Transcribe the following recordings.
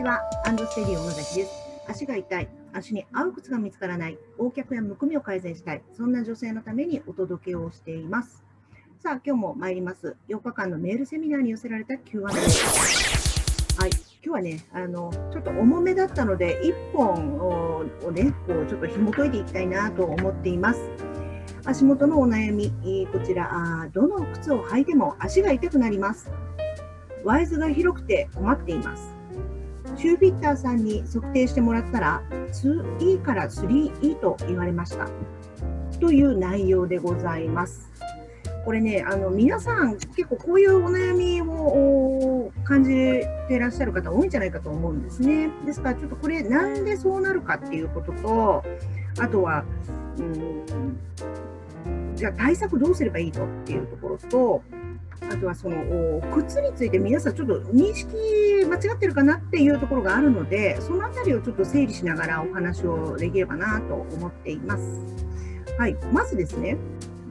ちは、アンドステディ小野崎です。足が痛い、足に合う靴が見つからない、横脚やむくみを改善したい、そんな女性のためにお届けをしています。さあ、今日も参ります。8日間のメールセミナーに寄せられた Q&A。はい、今日はね、あのちょっと重めだったので、1本ををね、こうちょっと紐解いていきたいなと思っています。足元のお悩み、こちらあ、どの靴を履いても足が痛くなります。ワイズが広くて困っています。シューフィッターさんに測定してもらったら 2E から 3E と言われました。という内容でございます。これね、あの皆さん結構こういうお悩みを感じてらっしゃる方多いんじゃないかと思うんですね。ですからちょっとこれなんでそうなるかっていうことと、あとは、うん、じゃあ対策どうすればいいのっていうところと、あとはその靴について皆さんちょっと認識間違ってるかなっていうところがあるので、そのあたりをちょっと整理しながらお話をできればなと思っています。はい、まずですね、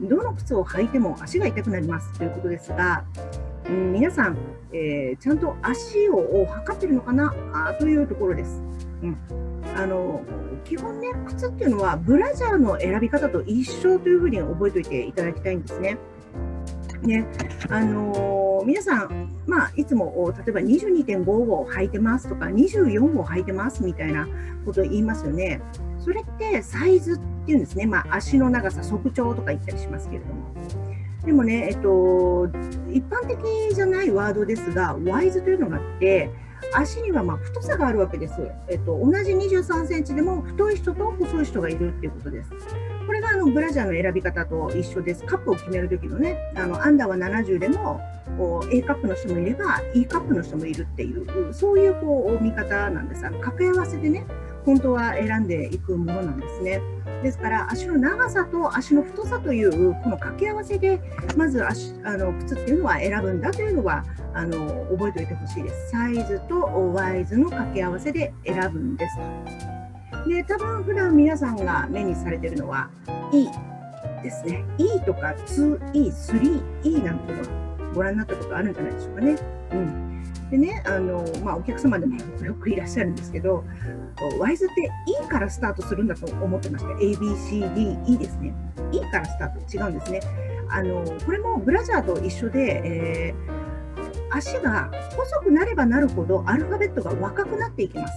どの靴を履いても足が痛くなりますということですが、うん、皆さん、えーちゃんと足を測ってるのかな？あというところです。うん、あの基本ね、靴っていうのはブラジャーの選び方と一緒というふうに覚えておいていただきたいんですね。ね、あのー皆さん、まあ、いつも例えば22.5を履いてますとか24を履いてますみたいなことを言いますよね。それってサイズっていうんですね、まあ、足の長さ、足長とか言ったりしますけれども。でもね、えっと、一般的じゃないワードですが、ワイズというのがあって、足にはま太さがあるわけです。えっと、同じ23センチでも太い人と細い人がいるっていうことです。これがあのブラジャーの選び方と一緒です。カップを決めるときのね、あのアンダーは70でもこう A カップの人もいれば E カップの人もいるっていう、そういうこう見方なんです。あの掛け合わせでね、本当は選んでいくものなんですね。ですから足の長さと足の太さというこの掛け合わせでまず足あの靴っていうのは選ぶんだというのはあの覚えておいてほしいです。サイズとワイズの掛け合わせで選ぶんです。で多分普段皆さんが目にされているのは E ですね。E とか 2E、3E なんていうのはご覧になったことあるんじゃないでしょうかね。うん、でね、あのまあ、お客様でもよくいらっしゃるんですけど、ワイズって E からスタートするんだと思ってました。A、B、C、D、E ですね。E からスタート違うんですね。あのこれもブラジャーと一緒で、えー足が細くなればなるほどアルファベットが若くなっていきます。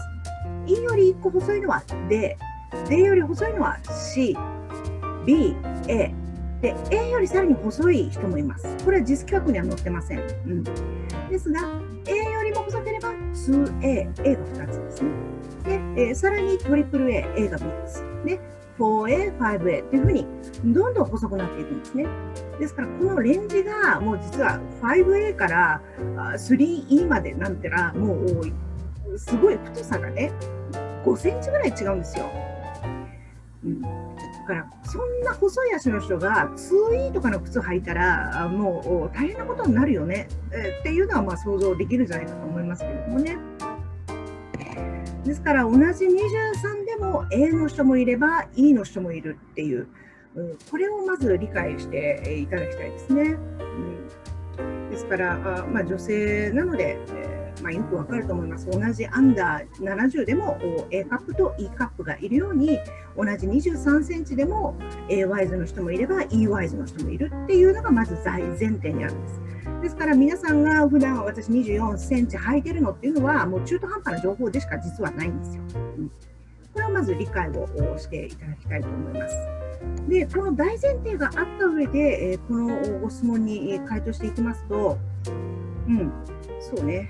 E より1個細いのは D、D より細いのは C、B、A。で、A よりさらに細い人もいます。これは実規格には載ってません。うん、ですが、A よりも細ければ 2A、A が2つですね。で、えーさらにトリプル A、A が3つ。で、4A、5A というふうにどんどん細くなっていくんですね。ですから、このレンジがもう実は 5A から 3E までなんてら、もう多いすごい太さがね、5センチぐらい違うんですよ。うん、だから、そんな細い足の人が 2E とかの靴履いたら、もう大変なことになるよね、えっていうのはまあ想像できるんじゃないかと思いますけれどもね。ですから、同じ23でも A の人もいれば E の人もいるっていう、うんこれをまず理解していただきたいですね。うんですから、あまあ、女性なので、えーまあ、よくわかると思います。同じアンダー70でもお A カップと E カップがいるように、同じ23センチでも A ワイズの人もいれば E ワイズの人もいるっていうのがまず大前提にあるんです。ですから皆さんが普段私24センチ履いてるのっていうのはもう中途半端な情報でしか実はないんですよ。うんこれをまず理解をしていただきたいと思います。で、この大前提があった上で、えこのご質問に回答していきますと、うん、そうね、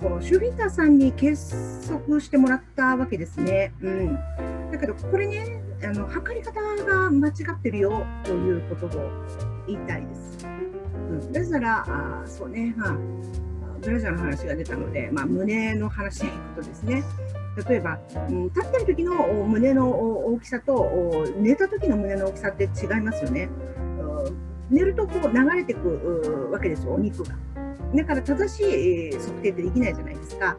このシューフィッターさんに計測してもらったわけですね。うん、だけど、これね、あの測り方が間違ってるよということを言いたいです。うん、ですから、あそうね、まあ、ブラジャーの話が出たので、まあ、胸の話でいくとですね、例えば、うん、立ってる時の胸の大きさと寝た時の胸の大きさって違いますよね。うん寝るとこう流れてくわけですよ、お肉が。だから正しい測定ってできないじゃないですか。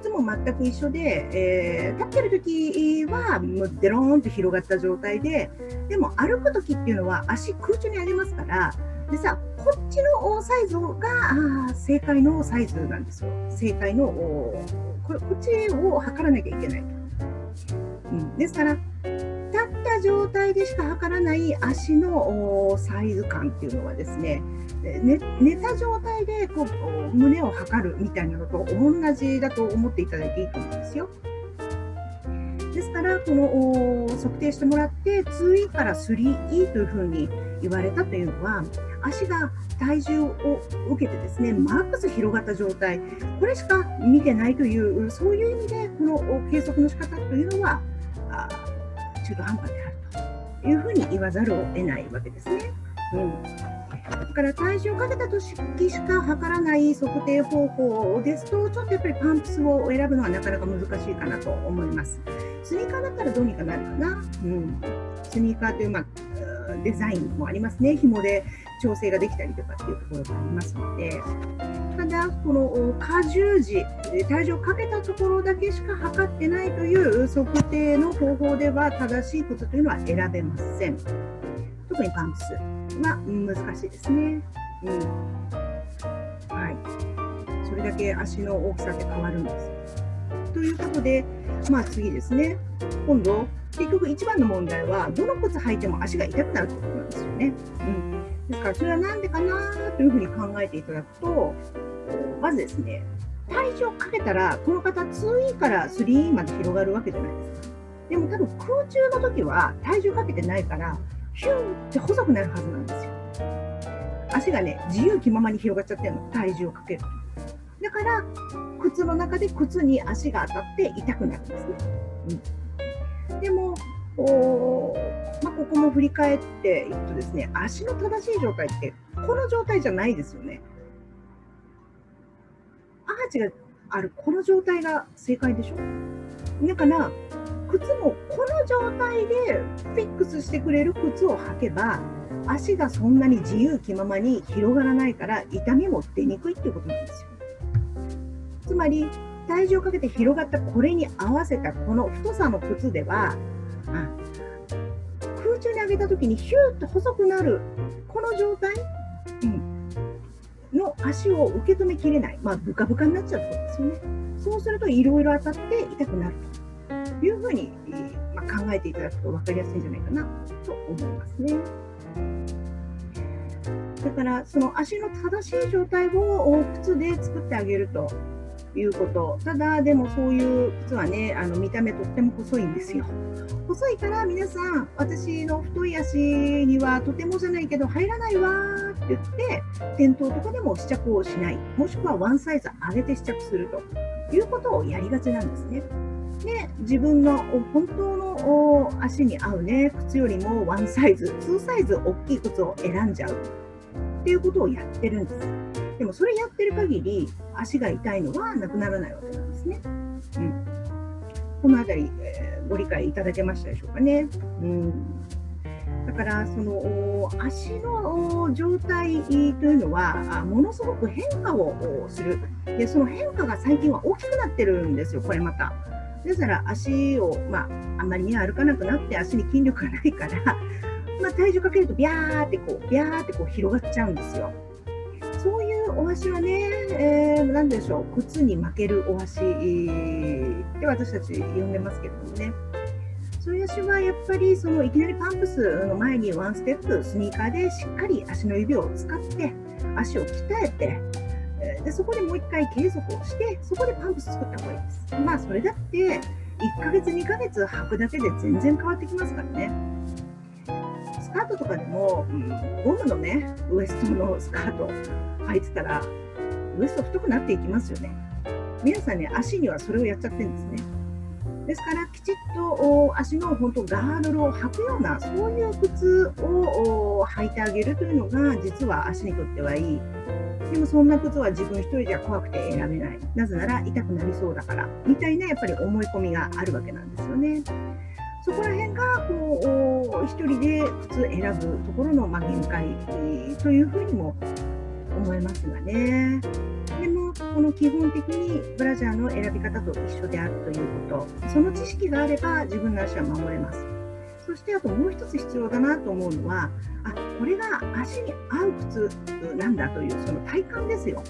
靴も全く一緒で、えー立ってる時はもうデローンと広がった状態で、でも歩く時っていうのは足空中に上げますから、でさ、こっちのサイズが正解のサイズなんですよ。正解のここっちを測らなきゃいけないと。うん、ですから状態でしか測らない足のサイズ感っていうのはですね寝寝た状態でこう胸を測るみたいなのと同じだと思っていただいていいと思うんですよ。ですから、この測定してもらって 2E から 3E というふうに言われたというのは、足が体重を受けてですね、マックス広がった状態、これしか見てないという、そういう意味で、この計測の仕方というのは、中途半端であるいうふうに言わざるを得ないわけですね。うんだから体重をかけた時しか測らない測定方法ですと、ちょっとやっぱりパンプスを選ぶのはなかなか難しいかなと思います。スニーカーだったらどうにかなるかな。うん、スニーカーという、まあ、デザインもありますね。紐で調整ができたりとかっていうところがありますので。ただ、この荷重時、体重をかけたところだけしか測ってないという測定の方法では正しい靴というのは選べません。特にパンプスは難しいですね。うん。はい。それだけ足の大きさって変わるんです。ということで、まあ次ですね。今度、結局一番の問題は、どの靴履いても足が痛くなるということなんですよね。うん。ですから、それは何でかなというふうに考えていただくと、まずですね、体重をかけたら、この方 2E から 3E まで広がるわけじゃないですか。でも多分空中の時は体重かけてないから、ヒューって細くなるはずなんですよ。足がね、自由気ままに広がっちゃってるの、体重をかけると。だから、靴の中で靴に足が当たって痛くなるんですね。うん、でも、こまあ、ここも振り返っていくとですね、足の正しい状態って、この状態じゃないですよね。アーチがある、この状態が正解でしょ。だから、靴もこの状態でフィックスしてくれる靴を履けば、足がそんなに自由気ままに広がらないから痛みも出にくいっていうことなんですよ。つまり体重をかけて広がったこれに合わせたこの太さの靴では空中に上げた時にヒューッと細くなるこの状態、の足を受け止めきれない、まあ、ブカブカになっちゃうってことですよね。そうするといろいろ当たって痛くなるというふうに、まあ、考えていただくと分かりやすいんじゃないかなと思いますね。だからその足の正しい状態を靴で作ってあげるということ。ただ、でもそういう靴はね、あの見た目とっても細いんですよ。細いから皆さん、私の太い足にはとてもじゃないけど入らないわーって言って、店頭とかでも試着をしない。もしくはワンサイズ上げて試着するということをやりがちなんですね。で、自分の本当の足に合うね、靴よりもワンサイズ、2サイズ大きい靴を選んじゃうっていうことをやってるんです。でもそれやってる限り足が痛いのはなくならないわけなんですね。うん、この辺り、えー、ご理解いただけましたでしょうかね。うん。だからその足の状態というのはものすごく変化をする。でその変化が最近は大きくなってるんですよこれまた。ですから足を、まあ、あんまりね歩かなくなって足に筋力がないから、まあ、体重かけるとビャーってこうビャーってこう広がっちゃうんですよ。お箸はね、えー、何でしょう、靴に負けるお箸って私たち呼んでますけれどもね。そういう足はやっぱりそのいきなりパンプスの前にワンステップスニーカーでしっかり足の指を使って足を鍛えてでそこでもう一回継続をしてそこでパンプス作った方がいいです。まあそれだって1ヶ月2ヶ月履くだけで全然変わってきますからね。スカートとかでも、うん、ゴムのね、ウエストのスカート履いてたら、ウエスト太くなっていきますよね。皆さんね、足にはそれをやっちゃってるんですね。ですから、きちっと足の本当ガードルを履くような、そういう靴を履いてあげるというのが、実は足にとってはいい。でもそんな靴は自分一人じゃ怖くて選べない。なぜなら痛くなりそうだから。みたいなやっぱり思い込みがあるわけなんですよね。そこら辺がこう一人で靴選ぶところのま限界というふうにも思いますがね。でも、この基本的にブラジャーの選び方と一緒であるということ、その知識があれば自分の足は守れます。そしてあともう一つ必要だなと思うのは、あこれが足に合う靴なんだというその体感ですよ。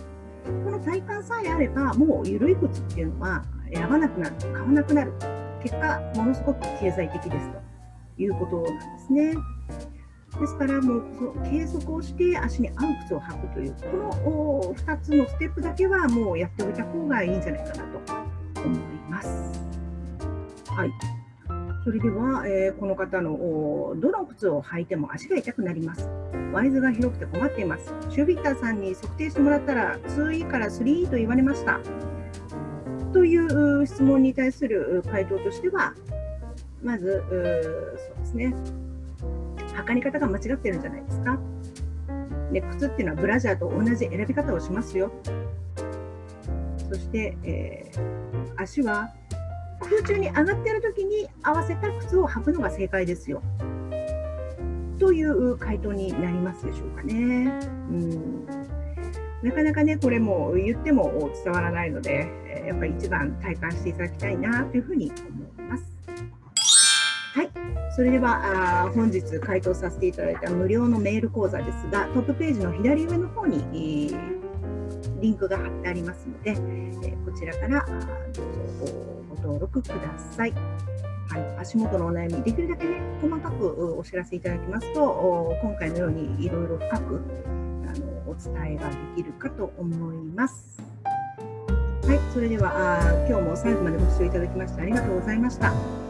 この体感さえあれば、もう緩い靴っていうのは選ばなくなる、買わなくなる。結果、ものすごく経済的ですということなんですね。ですから、もう計測をして足に合う靴を履くという、この2つのステップだけはもうやっておいた方がいいんじゃないかなと思います。はい。それでは、えー、この方のどの靴を履いても足が痛くなります。ワイズが広くて困っています。シュービッターさんに測定してもらったら 2E から 3E と言われました。という質問に対する回答としては、まず、そうですね、測り方が間違ってるんじゃないですか？で靴っていうのはブラジャーと同じ選び方をしますよ。そして、えー、足は空中に上がっている時に合わせた靴を履くのが正解ですよ。という回答になりますでしょうかね。うんなかなかね、これも言っても伝わらないので、やっぱり一番体感していただきたいなというふうに思います。それではあ本日回答させていただいた無料のメール講座ですが、トップページの左上の方に、えー、リンクが貼ってありますので、えー、こちらからどうぞご登録ください。はい、足元のお悩み、できるだけね、細かくお知らせいただきますと、今回のようにいろいろ深くあのお伝えができるかと思います。はい、それではあ今日も最後までご視聴いただきましてありがとうございました。